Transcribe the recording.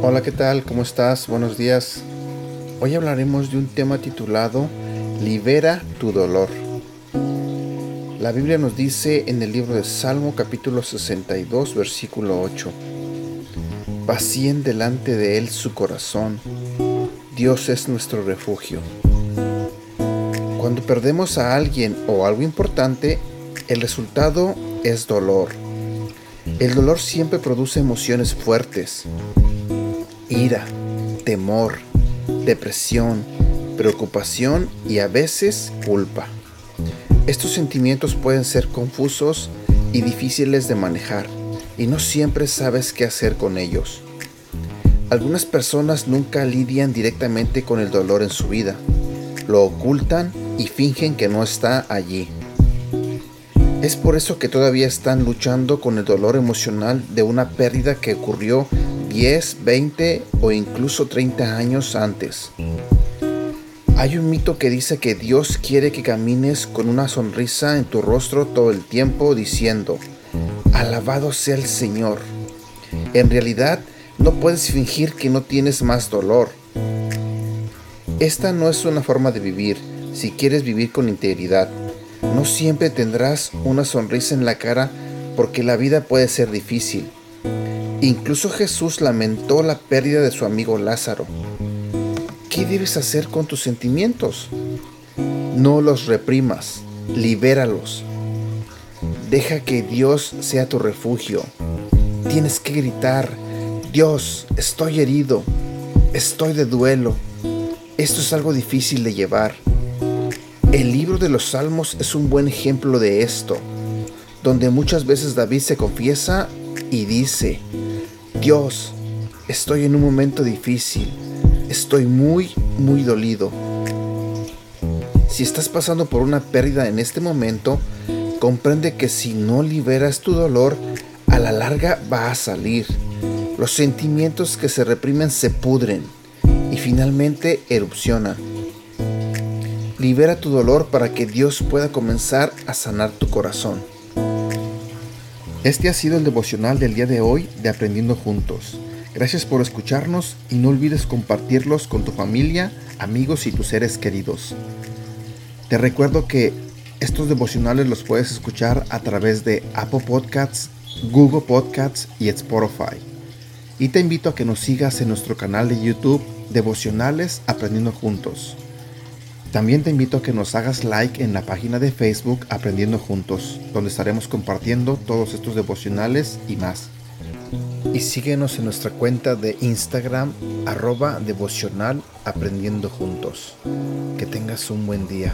Hola, ¿qué tal? ¿Cómo estás? Buenos días. Hoy hablaremos de un tema titulado Libera tu dolor. La Biblia nos dice en el libro de Salmo capítulo 62 versículo 8, Pacien delante de él su corazón, Dios es nuestro refugio. Cuando perdemos a alguien o algo importante, el resultado es dolor. El dolor siempre produce emociones fuertes, ira, temor, depresión, preocupación y a veces culpa. Estos sentimientos pueden ser confusos y difíciles de manejar y no siempre sabes qué hacer con ellos. Algunas personas nunca lidian directamente con el dolor en su vida, lo ocultan y fingen que no está allí. Es por eso que todavía están luchando con el dolor emocional de una pérdida que ocurrió 10, 20 o incluso 30 años antes. Hay un mito que dice que Dios quiere que camines con una sonrisa en tu rostro todo el tiempo diciendo, alabado sea el Señor. En realidad, no puedes fingir que no tienes más dolor. Esta no es una forma de vivir si quieres vivir con integridad. No siempre tendrás una sonrisa en la cara porque la vida puede ser difícil. Incluso Jesús lamentó la pérdida de su amigo Lázaro. ¿Qué debes hacer con tus sentimientos? No los reprimas, libéralos. Deja que Dios sea tu refugio. Tienes que gritar, Dios, estoy herido, estoy de duelo. Esto es algo difícil de llevar. El libro de los Salmos es un buen ejemplo de esto, donde muchas veces David se confiesa y dice, Dios, estoy en un momento difícil, estoy muy, muy dolido. Si estás pasando por una pérdida en este momento, comprende que si no liberas tu dolor, a la larga va a salir. Los sentimientos que se reprimen se pudren y finalmente erupcionan. Libera tu dolor para que Dios pueda comenzar a sanar tu corazón. Este ha sido el devocional del día de hoy de Aprendiendo Juntos. Gracias por escucharnos y no olvides compartirlos con tu familia, amigos y tus seres queridos. Te recuerdo que estos devocionales los puedes escuchar a través de Apple Podcasts, Google Podcasts y Spotify. Y te invito a que nos sigas en nuestro canal de YouTube Devocionales Aprendiendo Juntos. También te invito a que nos hagas like en la página de Facebook Aprendiendo Juntos, donde estaremos compartiendo todos estos devocionales y más. Y síguenos en nuestra cuenta de Instagram arroba devocional aprendiendo juntos. Que tengas un buen día.